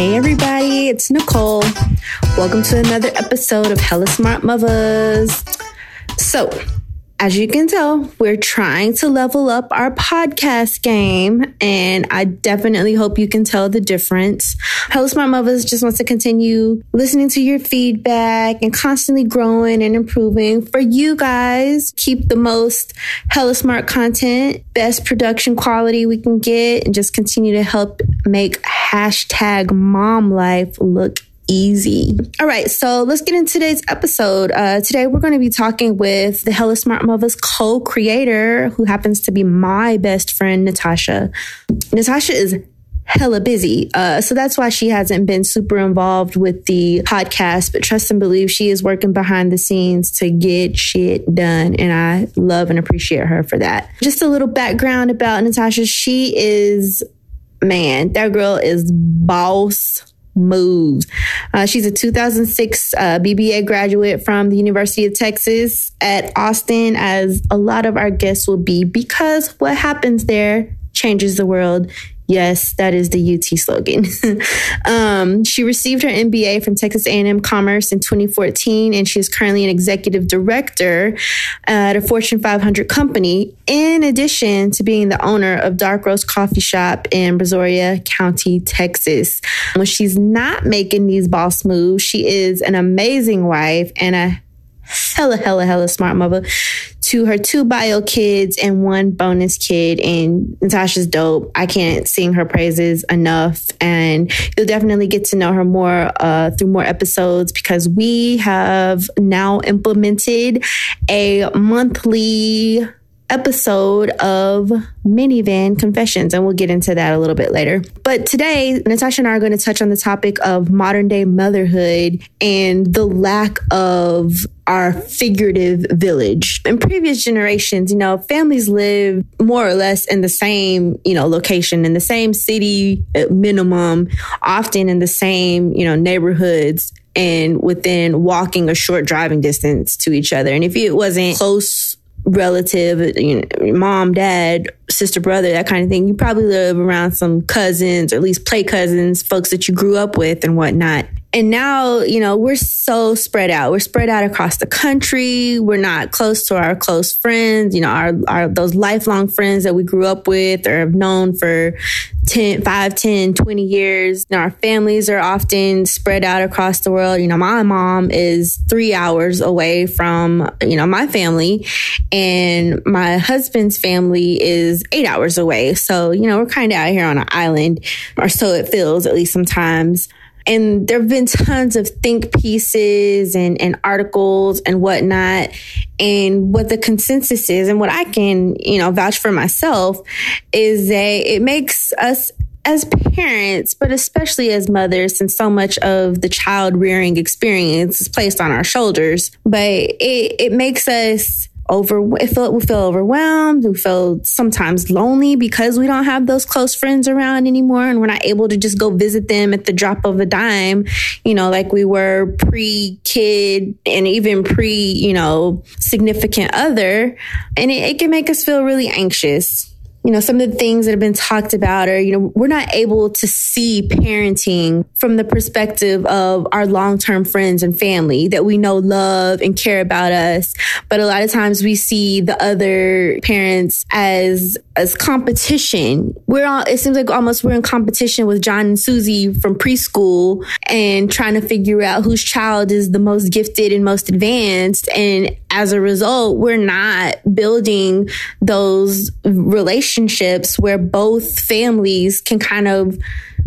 Hey, everybody, it's Nicole. Welcome to another episode of Hella Smart Mothers. So, as you can tell, we're trying to level up our podcast game, and I definitely hope you can tell the difference. Hella Smart Mothers just wants to continue listening to your feedback and constantly growing and improving for you guys. Keep the most Hella Smart content, best production quality we can get, and just continue to help make hashtag mom life look easy. All right, so let's get into today's episode. Uh, today we're going to be talking with the Hella Smart Mothers co-creator, who happens to be my best friend, Natasha. Natasha is hella busy. Uh, so that's why she hasn't been super involved with the podcast, but trust and believe she is working behind the scenes to get shit done. And I love and appreciate her for that. Just a little background about Natasha. She is, man, that girl is boss moves. Uh, she's a 2006 uh, BBA graduate from the University of Texas at Austin, as a lot of our guests will be, because what happens there changes the world. Yes, that is the UT slogan. um, she received her MBA from Texas A&M Commerce in 2014, and she is currently an executive director at a Fortune 500 company. In addition to being the owner of Dark Roast Coffee Shop in Brazoria County, Texas. When she's not making these boss moves, she is an amazing wife and a hella, hella, hella smart mother to her two bio kids and one bonus kid. And Natasha's dope. I can't sing her praises enough. And you'll definitely get to know her more uh, through more episodes because we have now implemented a monthly episode of Minivan Confessions, and we'll get into that a little bit later. But today, Natasha and I are going to touch on the topic of modern day motherhood and the lack of our figurative village. In previous generations, you know, families lived more or less in the same, you know, location, in the same city minimum, often in the same, you know, neighborhoods and within walking a short driving distance to each other. And if it wasn't close relative, you know, mom, dad, sister, brother, that kind of thing, you probably live around some cousins or at least play cousins, folks that you grew up with and whatnot. And now, you know, we're so spread out. We're spread out across the country. We're not close to our close friends, you know, our, our those lifelong friends that we grew up with or have known for 10, 5, 10, 20 years. You know, our families are often spread out across the world. You know, my mom is three hours away from, you know, my family and my husband's family is eight hours away. So, you know, we're kind of out here on an island or so it feels, at least sometimes. And there have been tons of think pieces and, and articles and whatnot. And what the consensus is, and what I can, you know, vouch for myself is that it makes us as parents, but especially as mothers, since so much of the child rearing experience is placed on our shoulders, but it, it makes us over we feel, we feel overwhelmed. We feel sometimes lonely because we don't have those close friends around anymore and we're not able to just go visit them at the drop of a dime you know like we were pre-kid and even pre you know significant other. And it, it can make us feel really anxious you know, some of the things that have been talked about are, you know, we're not able to see parenting from the perspective of our long term friends and family that we know love and care about us. But a lot of times we see the other parents as as competition. We're all it seems like almost we're in competition with John and Susie from preschool and trying to figure out whose child is the most gifted and most advanced. And as a result, we're not building those relationships where both families can kind of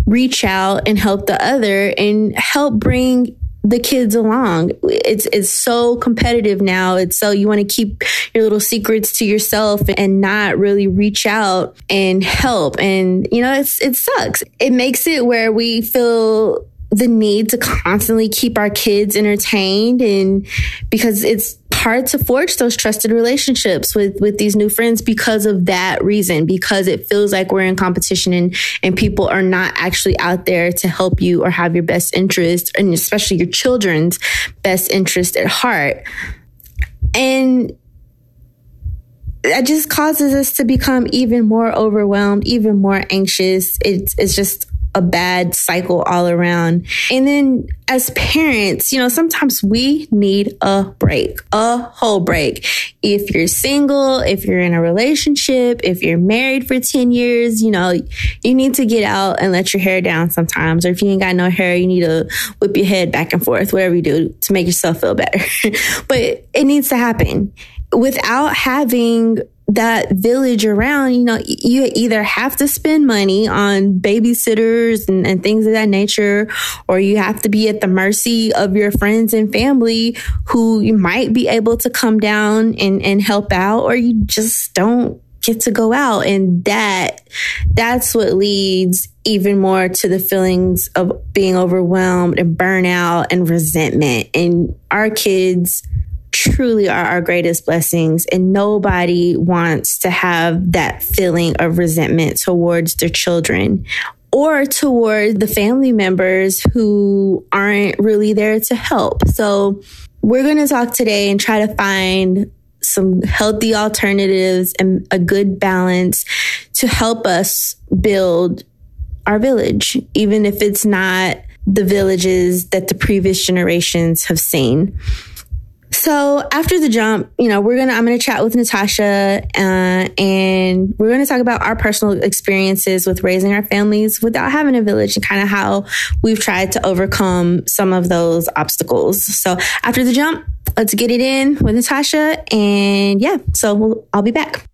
reach out and help the other and help bring the kids along. It's it's so competitive now. It's so you want to keep your little secrets to yourself and not really reach out and help. And you know, it's it sucks. It makes it where we feel the need to constantly keep our kids entertained and because it's hard to forge those trusted relationships with with these new friends because of that reason because it feels like we're in competition and and people are not actually out there to help you or have your best interest and especially your children's best interest at heart. And that just causes us to become even more overwhelmed even more anxious. It's it's just a bad cycle all around. And then as parents, you know, sometimes we need a break, a whole break. If you're single, if you're in a relationship, if you're married for 10 years, you know, you need to get out and let your hair down sometimes. Or if you ain't got no hair, you need to whip your head back and forth, whatever you do to make yourself feel better. but it needs to happen without having that village around, you know, you either have to spend money on babysitters and, and, things of that nature, or you have to be at the mercy of your friends and family who you might be able to come down and, and help out, or you just don't get to go out. And that, that's what leads even more to the feelings of being overwhelmed and burnout and resentment. And our kids, truly are our greatest blessings. And nobody wants to have that feeling of resentment towards their children or toward the family members who aren't really there to help. So we're going to talk today and try to find some healthy alternatives and a good balance to help us build our village, even if it's not the villages that the previous generations have seen. So after the jump, you know, we're gonna I'm gonna chat with Natasha, uh, and we're gonna talk about our personal experiences with raising our families without having a village, and kind of how we've tried to overcome some of those obstacles. So after the jump, let's get it in with Natasha, and yeah, so we'll, I'll be back.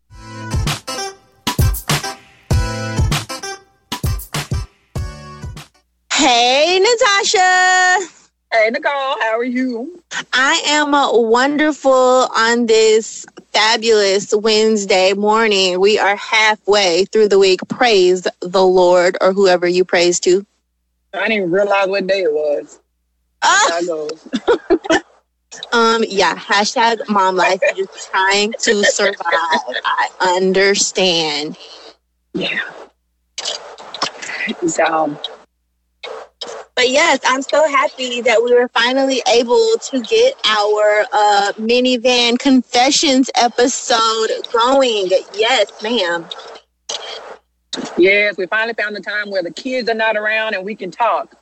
Hey, Natasha. Hey, Nicole, how are you? I am wonderful on this fabulous Wednesday morning. We are halfway through the week. Praise the Lord or whoever you praise to. I didn't even realize what day it was. Uh, um, yeah, hashtag mom life. Just trying to survive. I understand. Yeah. So but yes, I'm so happy that we were finally able to get our uh, minivan confessions episode going. Yes, ma'am. Yes, we finally found the time where the kids are not around and we can talk.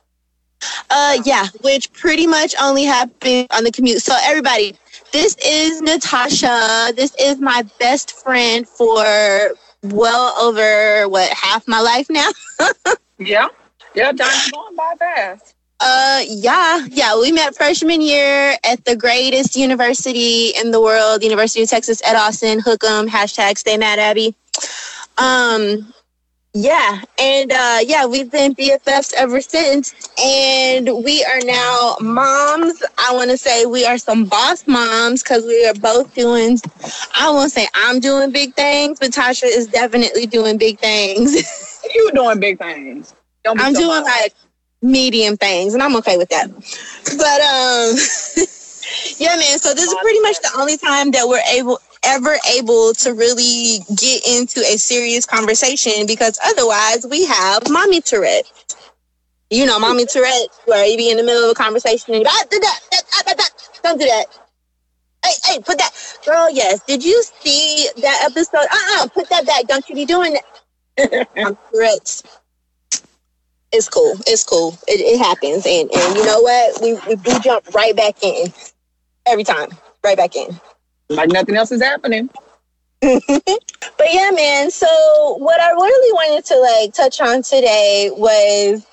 Uh, yeah, which pretty much only happened on the commute. So everybody, this is Natasha. This is my best friend for well over what half my life now. yeah. Yeah, time's going by fast. Uh, yeah, yeah. We met freshman year at the greatest university in the world, University of Texas at Austin. Hook 'em. Hashtag Stay Mad Abby. Um, yeah, and uh, yeah, we've been BFFs ever since, and we are now moms. I want to say we are some boss moms because we are both doing. I won't say I'm doing big things, but Tasha is definitely doing big things. you doing big things. I'm so doing like medium things, and I'm okay with that. But um, yeah, man. So this is pretty much the only time that we're able ever able to really get into a serious conversation because otherwise we have mommy Tourette. You know, mommy Tourette, where you be in the middle of a conversation and you ah, do that, don't do that. Hey, hey, put that, girl. Yes. Did you see that episode? Uh, uh-uh, uh put that back. Don't you be doing that. I'm Tourette's it's cool. It's cool. It, it happens, and and you know what? We, we we jump right back in every time, right back in, like nothing else is happening. but yeah, man. So what I really wanted to like touch on today was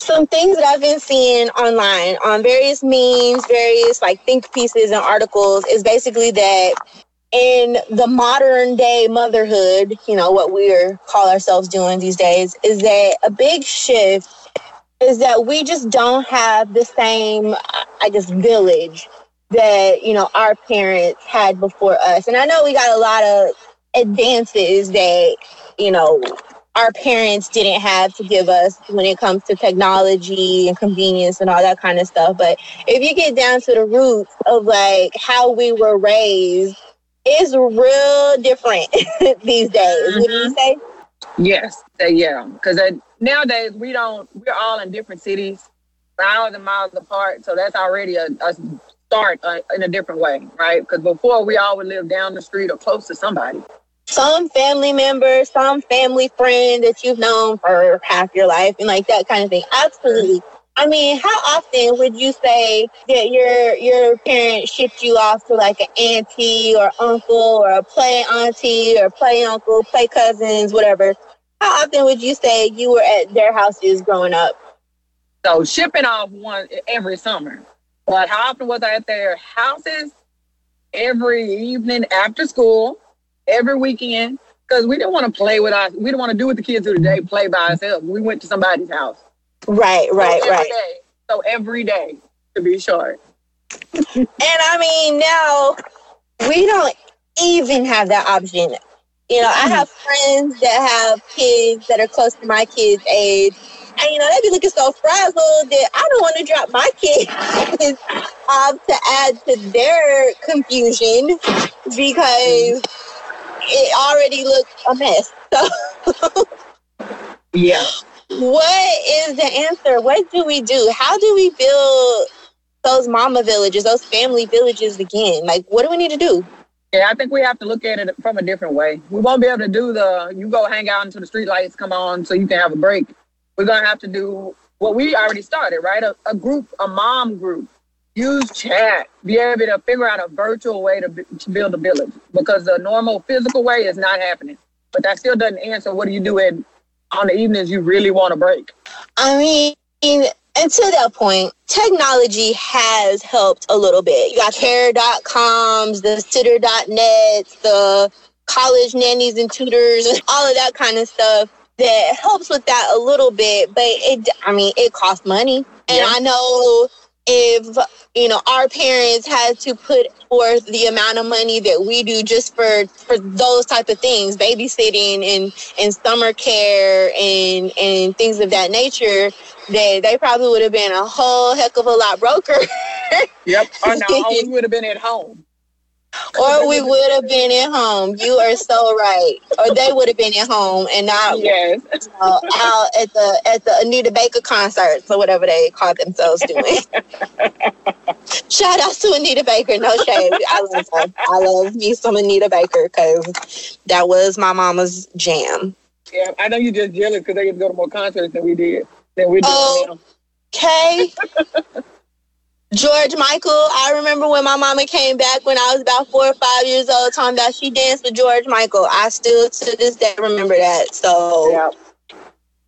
some things that I've been seeing online on various memes, various like think pieces and articles is basically that in the modern day motherhood, you know, what we are call ourselves doing these days, is that a big shift is that we just don't have the same, uh, I guess, village that, you know, our parents had before us. And I know we got a lot of advances that, you know, our parents didn't have to give us when it comes to technology and convenience and all that kind of stuff. But if you get down to the roots of like how we were raised it's real different these days. Mm-hmm. Would you mm-hmm. say? Yes, yeah. Because nowadays we don't. We're all in different cities, miles and miles apart. So that's already a, a start uh, in a different way, right? Because before we all would live down the street or close to somebody. some family member, some family friend that you've known for half your life and like that kind of thing. Absolutely. I mean, how often would you say that your your parents shipped you off to like an auntie or uncle or a play auntie or play uncle, play cousins, whatever? How often would you say you were at their houses growing up? So shipping off one every summer. But how often was I at their houses? Every evening after school, every weekend. Because we didn't want to play with us. We didn't want to do what the kids do today, play by ourselves. We went to somebody's house. Right, right, so right. Day. So every day, to be short. and I mean, now we don't even have that option. You know, I mm-hmm. have friends that have kids that are close to my kids' age. And, you know, they be looking so frazzled that I don't want to drop my kids off to add to their confusion because it already looks a mess. So, yeah. What is the answer? What do we do? How do we build those mama villages, those family villages again? Like, what do we need to do? Yeah, I think we have to look at it from a different way. We won't be able to do the you go hang out until the street lights come on so you can have a break. We're gonna have to do what we already started, right? A, a group, a mom group. Use chat. Be able to figure out a virtual way to, to build a village because the normal physical way is not happening. But that still doesn't answer what do you do in on the evenings you really want to break? I mean, and to that point, technology has helped a little bit. You got care.coms, the sitter.net, the college nannies and tutors, and all of that kind of stuff that helps with that a little bit. But it, I mean, it costs money. And yeah. I know if you know our parents had to put forth the amount of money that we do just for for those type of things babysitting and and summer care and and things of that nature they they probably would have been a whole heck of a lot broker. Yep. Or no we would have been at home or we would have been at home. You are so right. Or they would have been at home and not yes. You know, out at the at the Anita Baker concerts or whatever they call themselves doing. Shout out to Anita Baker. No shade. I love her. I love me some Anita Baker because that was my mama's jam. Yeah, I know you're just jealous because they get to go to more concerts than we did. Than we did. Oh, okay. George Michael, I remember when my mama came back when I was about four or five years old, talking about she danced with George Michael. I still to this day remember that. So yeah.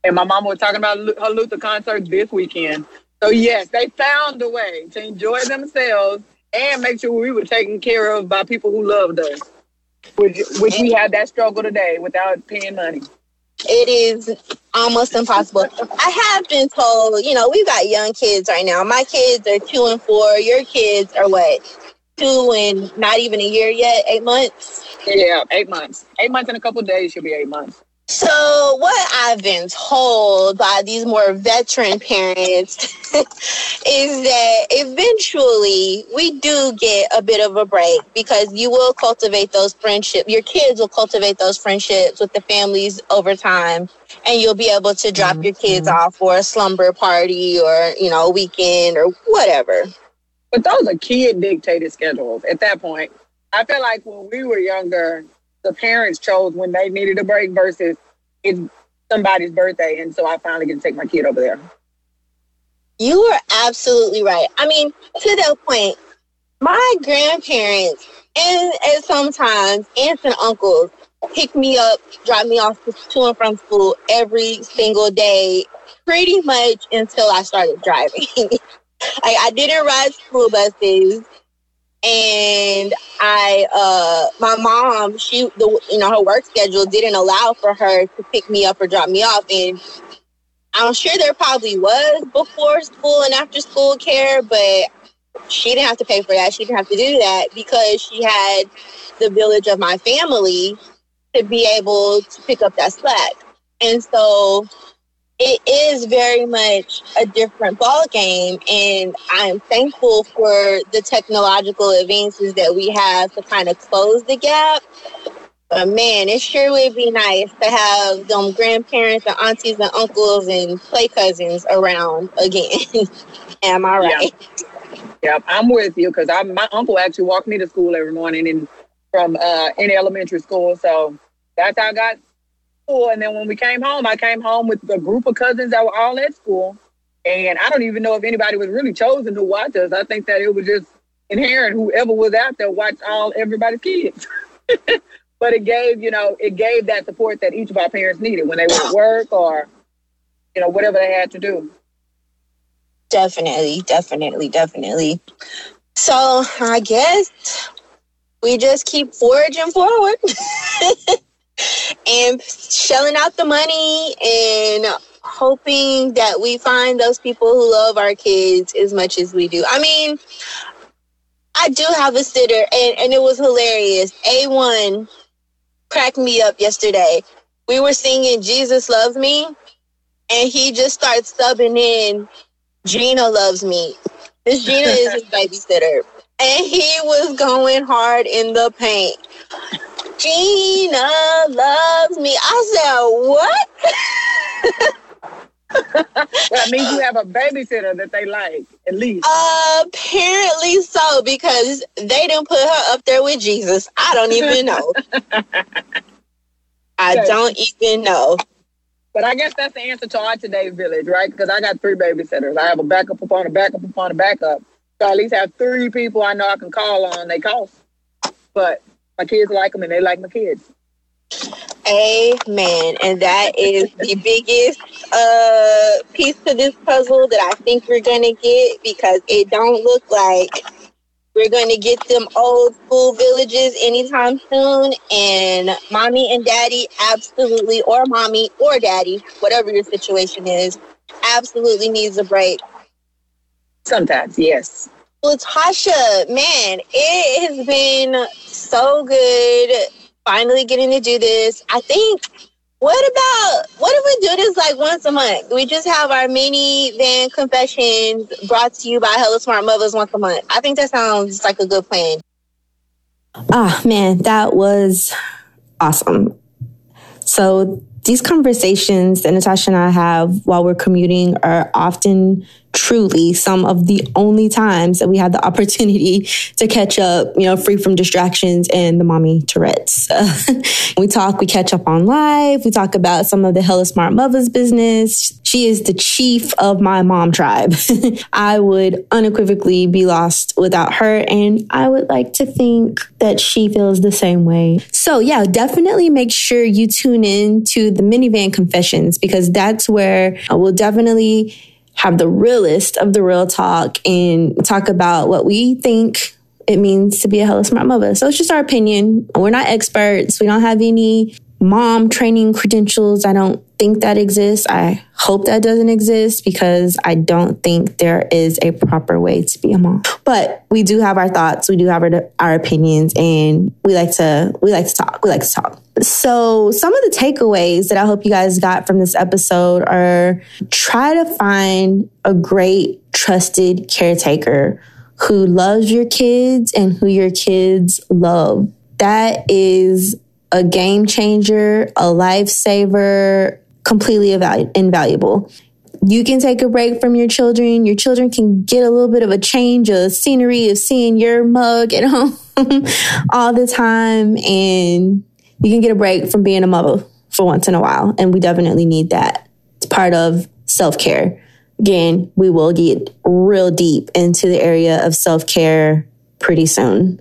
And my mama was talking about her Luther concert this weekend. So yes, they found a way to enjoy themselves and make sure we were taken care of by people who loved us. Which which we had that struggle today without paying money it is almost impossible. I have been told, you know, we've got young kids right now. My kids are two and four. Your kids are what? Two and not even a year yet, eight months? Yeah, eight months. Eight months in a couple days should be eight months. So, what I've been told by these more veteran parents is that eventually we do get a bit of a break because you will cultivate those friendships. Your kids will cultivate those friendships with the families over time, and you'll be able to drop mm-hmm. your kids off for a slumber party or, you know, a weekend or whatever. But those are kid dictated schedules at that point. I feel like when we were younger, the parents chose when they needed a break versus it's somebody's birthday, and so I finally get to take my kid over there. You are absolutely right. I mean, to that point, my grandparents and, and sometimes aunts and uncles pick me up, drop me off to and from school every single day, pretty much until I started driving. I didn't ride school buses and I uh my mom she the you know her work schedule didn't allow for her to pick me up or drop me off. And I'm sure there probably was before school and after school care but she didn't have to pay for that. She didn't have to do that because she had the village of my family to be able to pick up that slack. And so it is very much a different ball game and i'm thankful for the technological advances that we have to kind of close the gap. But man it sure would be nice to have them grandparents and aunties and uncles and play cousins around again. Am i right? Yeah, i'm with you because my uncle actually walked me to school every morning in from uh, in elementary school so That's how I got school. And then when we came home, I came home with a group of cousins that were all at school. And I don't even know if anybody was really chosen to watch us. I think that it was just inherent. Whoever was out there watched all everybody's kids. but it gave, you know, it gave that support that each of our parents needed when they were at work or, you know, whatever they had to do. Definitely, definitely, definitely. So I guess we just keep forging forward and shelling out the money and hoping that we find those people who love our kids as much as we do. I mean, I do have a sitter, and, and it was hilarious. A1 cracked me up yesterday. We were singing Jesus Loves Me, and he just starts subbing in Gina Loves Me. This Gina is his babysitter. And he was going hard in the paint. Gina loves me. I said, what? that means you have a babysitter that they like, at least. Apparently so, because they didn't put her up there with Jesus. I don't even know. I don't even know. But I guess that's the answer to our today's village, right? Because I got three babysitters. I have a backup upon a backup upon a backup. So I at least have three people I know I can call on. They cost. But my kids like them and they like my kids. Amen. And that is the biggest uh, piece to this puzzle that I think we're going to get because it don't look like we're going to get them old school villages anytime soon. And mommy and daddy absolutely, or mommy or daddy, whatever your situation is, absolutely needs a break. Sometimes, yes. Latasha, man, it has been so good finally getting to do this. I think what about what if we do this like once a month? We just have our mini van confessions brought to you by Hella Smart Mothers once a month. I think that sounds like a good plan. Ah, man, that was awesome. So these conversations that Natasha and I have while we're commuting are often truly some of the only times that we had the opportunity to catch up, you know, free from distractions and the mommy Tourette's. we talk, we catch up on live, we talk about some of the Hella Smart Mothers business. She is the chief of my mom tribe. I would unequivocally be lost without her, and I would like to think that she feels the same way. So, yeah, definitely make sure you tune in to the minivan confessions because that's where we'll definitely have the realest of the real talk and talk about what we think it means to be a hella smart mother. So it's just our opinion. We're not experts. We don't have any mom training credentials. I don't think that exists. I hope that doesn't exist because I don't think there is a proper way to be a mom. But we do have our thoughts, we do have our, our opinions, and we like to we like to talk. We like to talk. So some of the takeaways that I hope you guys got from this episode are try to find a great trusted caretaker who loves your kids and who your kids love. That is a game changer, a lifesaver, completely invaluable. You can take a break from your children. Your children can get a little bit of a change of scenery of seeing your mug at home all the time. And you can get a break from being a mother for once in a while. And we definitely need that. It's part of self care. Again, we will get real deep into the area of self care pretty soon.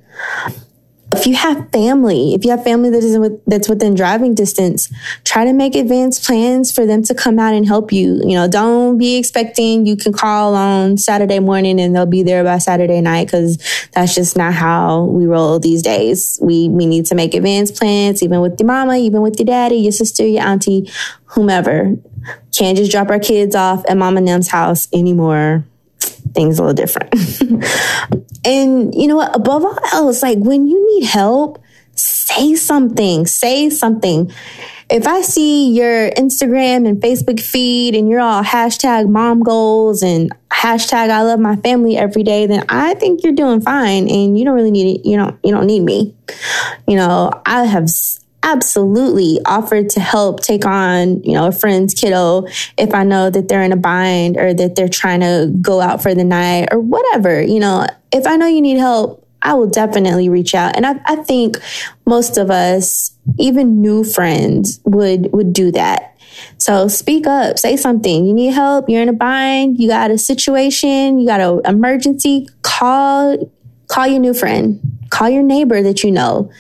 If you have family, if you have family that is with, that's within driving distance, try to make advanced plans for them to come out and help you. You know, don't be expecting you can call on Saturday morning and they'll be there by Saturday night because that's just not how we roll these days. We we need to make advanced plans, even with your mama, even with your daddy, your sister, your auntie, whomever. Can't just drop our kids off at mama them's house anymore things a little different. and you know what? Above all else, like when you need help, say something, say something. If I see your Instagram and Facebook feed and you're all hashtag mom goals and hashtag I love my family every day, then I think you're doing fine and you don't really need it. You know, you don't need me. You know, I have absolutely offered to help take on, you know, a friend's kiddo if I know that they're in a bind or that they're trying to go out for the night or whatever. You know, if I know you need help, I will definitely reach out. And I, I think most of us, even new friends, would would do that. So speak up, say something. You need help, you're in a bind, you got a situation, you got an emergency, call call your new friend, call your neighbor that you know.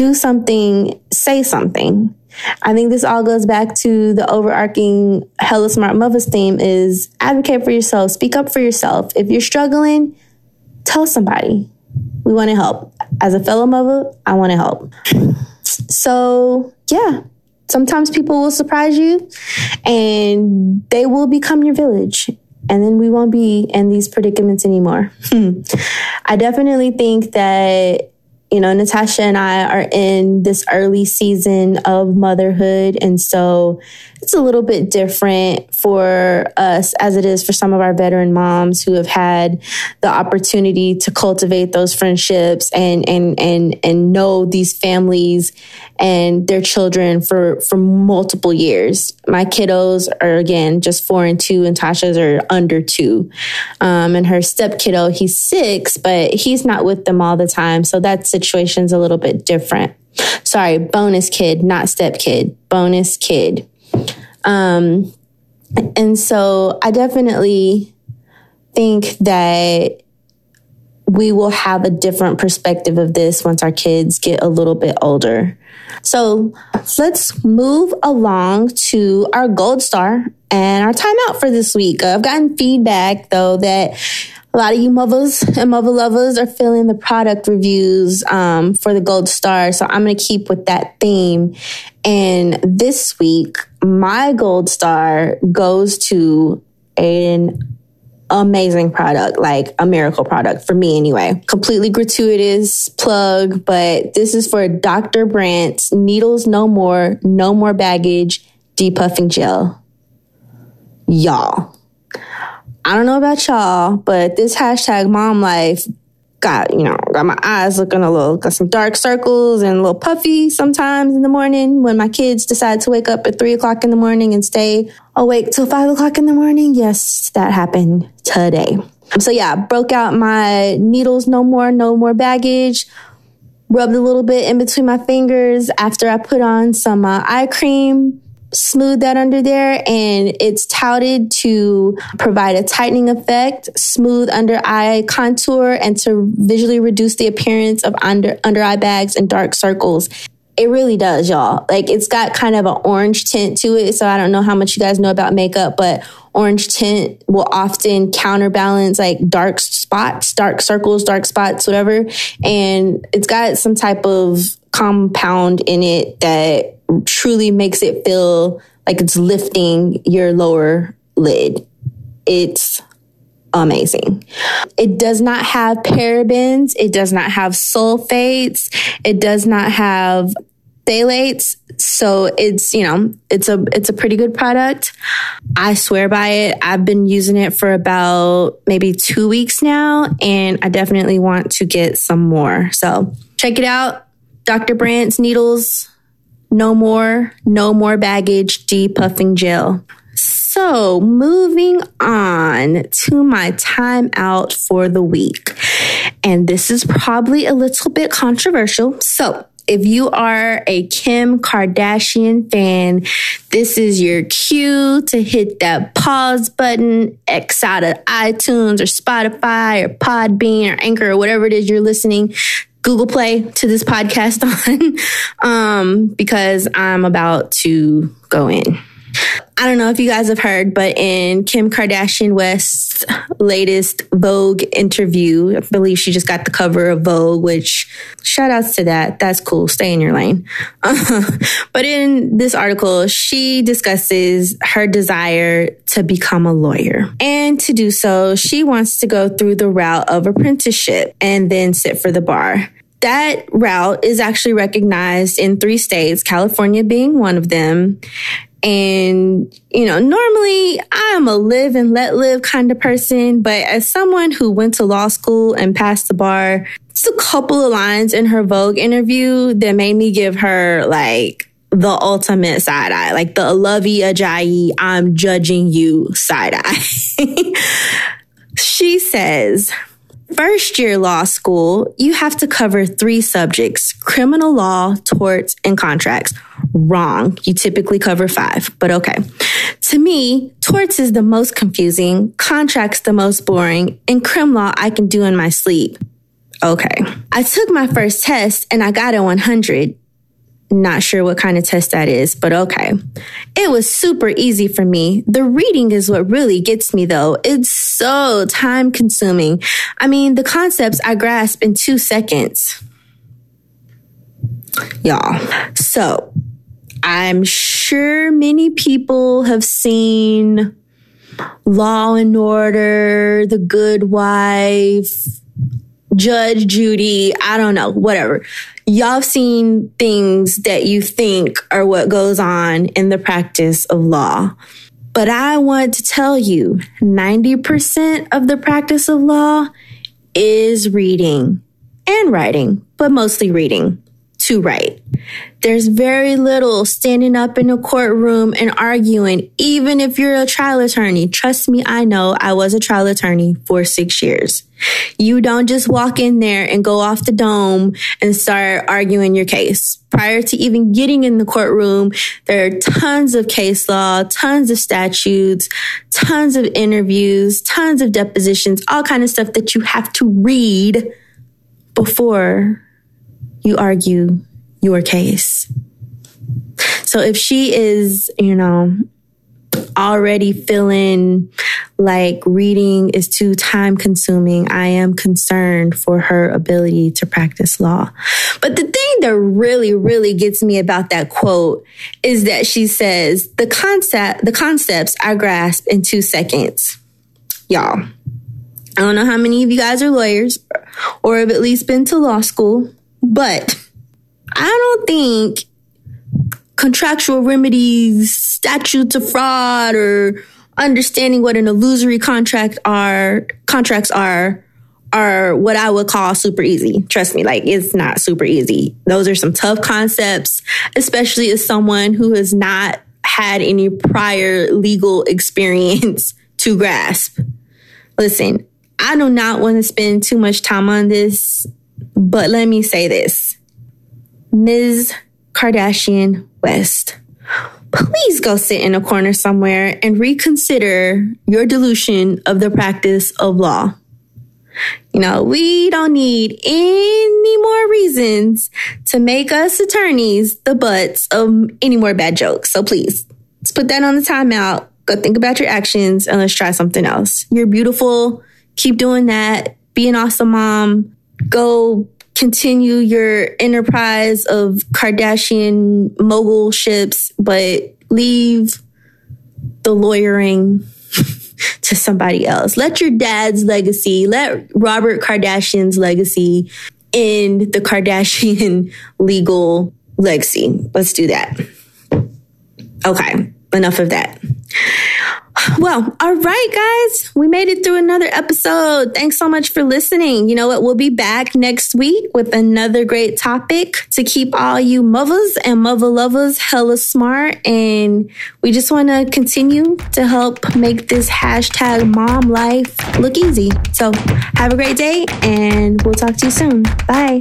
Do something, say something. I think this all goes back to the overarching hella smart mothers theme is advocate for yourself, speak up for yourself. If you're struggling, tell somebody. We want to help. As a fellow mother, I want to help. So, yeah, sometimes people will surprise you and they will become your village. And then we won't be in these predicaments anymore. I definitely think that you know, Natasha and I are in this early season of motherhood. And so it's a little bit different for us as it is for some of our veteran moms who have had the opportunity to cultivate those friendships and, and, and, and know these families and their children for, for multiple years. My kiddos are again just four and two and Tasha's are under two. Um, and her step kiddo, he's six, but he's not with them all the time. So that situation's a little bit different. Sorry, bonus kid, not step kid, bonus kid. Um, and so I definitely think that we will have a different perspective of this once our kids get a little bit older. So let's move along to our gold star and our timeout for this week. I've gotten feedback though that a lot of you mothers and mother lovers are feeling the product reviews um, for the gold star. So I'm going to keep with that theme. And this week, my gold star goes to an amazing product, like a miracle product for me anyway. Completely gratuitous plug, but this is for Dr. Brandt's Needles No More, No More Baggage Depuffing Gel. Y'all. I don't know about y'all, but this hashtag mom life got, you know, got my eyes looking a little, got some dark circles and a little puffy sometimes in the morning when my kids decide to wake up at three o'clock in the morning and stay awake till five o'clock in the morning. Yes, that happened today. So yeah, broke out my needles, no more, no more baggage. Rubbed a little bit in between my fingers after I put on some uh, eye cream smooth that under there and it's touted to provide a tightening effect, smooth under eye contour and to visually reduce the appearance of under under eye bags and dark circles. It really does, y'all. Like it's got kind of an orange tint to it. So I don't know how much you guys know about makeup, but orange tint will often counterbalance like dark spots, dark circles, dark spots, whatever. And it's got some type of compound in it that truly makes it feel like it's lifting your lower lid. It's amazing. It does not have parabens. It does not have sulfates. It does not have phthalates. So it's, you know, it's a, it's a pretty good product. I swear by it. I've been using it for about maybe two weeks now, and I definitely want to get some more. So check it out. Dr. Brandt's needles no more, no more baggage, depuffing gel. So, moving on to my time out for the week. And this is probably a little bit controversial. So, if you are a Kim Kardashian fan, this is your cue to hit that pause button, X out of iTunes or Spotify or Podbean or Anchor or whatever it is you're listening Google Play to this podcast on um, because I'm about to go in. I don't know if you guys have heard, but in Kim Kardashian West's latest Vogue interview, I believe she just got the cover of Vogue, which shout outs to that. That's cool. Stay in your lane. but in this article, she discusses her desire to become a lawyer. And to do so, she wants to go through the route of apprenticeship and then sit for the bar that route is actually recognized in three states, California being one of them. And, you know, normally I'm a live and let live kind of person, but as someone who went to law school and passed the bar, it's a couple of lines in her Vogue interview that made me give her like the ultimate side eye, like the Luvvie Ajayi, I'm judging you side eye. she says, First year law school, you have to cover three subjects criminal law, torts, and contracts. Wrong. You typically cover five, but okay. To me, torts is the most confusing, contracts the most boring, and crim law I can do in my sleep. Okay. I took my first test and I got a 100. Not sure what kind of test that is, but okay. It was super easy for me. The reading is what really gets me though. It's so time consuming. I mean, the concepts I grasp in two seconds. Y'all. So I'm sure many people have seen Law and Order, The Good Wife, Judge Judy, I don't know, whatever y'all seen things that you think are what goes on in the practice of law. But I want to tell you 90% of the practice of law is reading and writing, but mostly reading to write. There's very little standing up in a courtroom and arguing, even if you're a trial attorney. Trust me, I know I was a trial attorney for six years. You don't just walk in there and go off the dome and start arguing your case. Prior to even getting in the courtroom, there are tons of case law, tons of statutes, tons of interviews, tons of depositions, all kind of stuff that you have to read before you argue your case. So if she is, you know, already feeling like reading is too time consuming, I am concerned for her ability to practice law. But the thing that really, really gets me about that quote is that she says the concept, the concepts I grasp in two seconds. Y'all, I don't know how many of you guys are lawyers or have at least been to law school, but I don't think contractual remedies, statutes of fraud, or understanding what an illusory contract are contracts are are what I would call super easy. Trust me, like it's not super easy. Those are some tough concepts, especially as someone who has not had any prior legal experience to grasp. Listen, I do not want to spend too much time on this, but let me say this. Ms. Kardashian West, please go sit in a corner somewhere and reconsider your dilution of the practice of law. You know, we don't need any more reasons to make us attorneys the butts of any more bad jokes. So please, let's put that on the timeout. Go think about your actions and let's try something else. You're beautiful. Keep doing that. Be an awesome mom. Go continue your enterprise of Kardashian mogul ships, but leave the lawyering to somebody else. Let your dad's legacy, let Robert Kardashian's legacy end the Kardashian legal legacy. Let's do that. Okay, enough of that. Well, all right, guys, we made it through another episode. Thanks so much for listening. You know what? We'll be back next week with another great topic to keep all you mothers and mother lovers hella smart. And we just want to continue to help make this hashtag mom life look easy. So have a great day and we'll talk to you soon. Bye.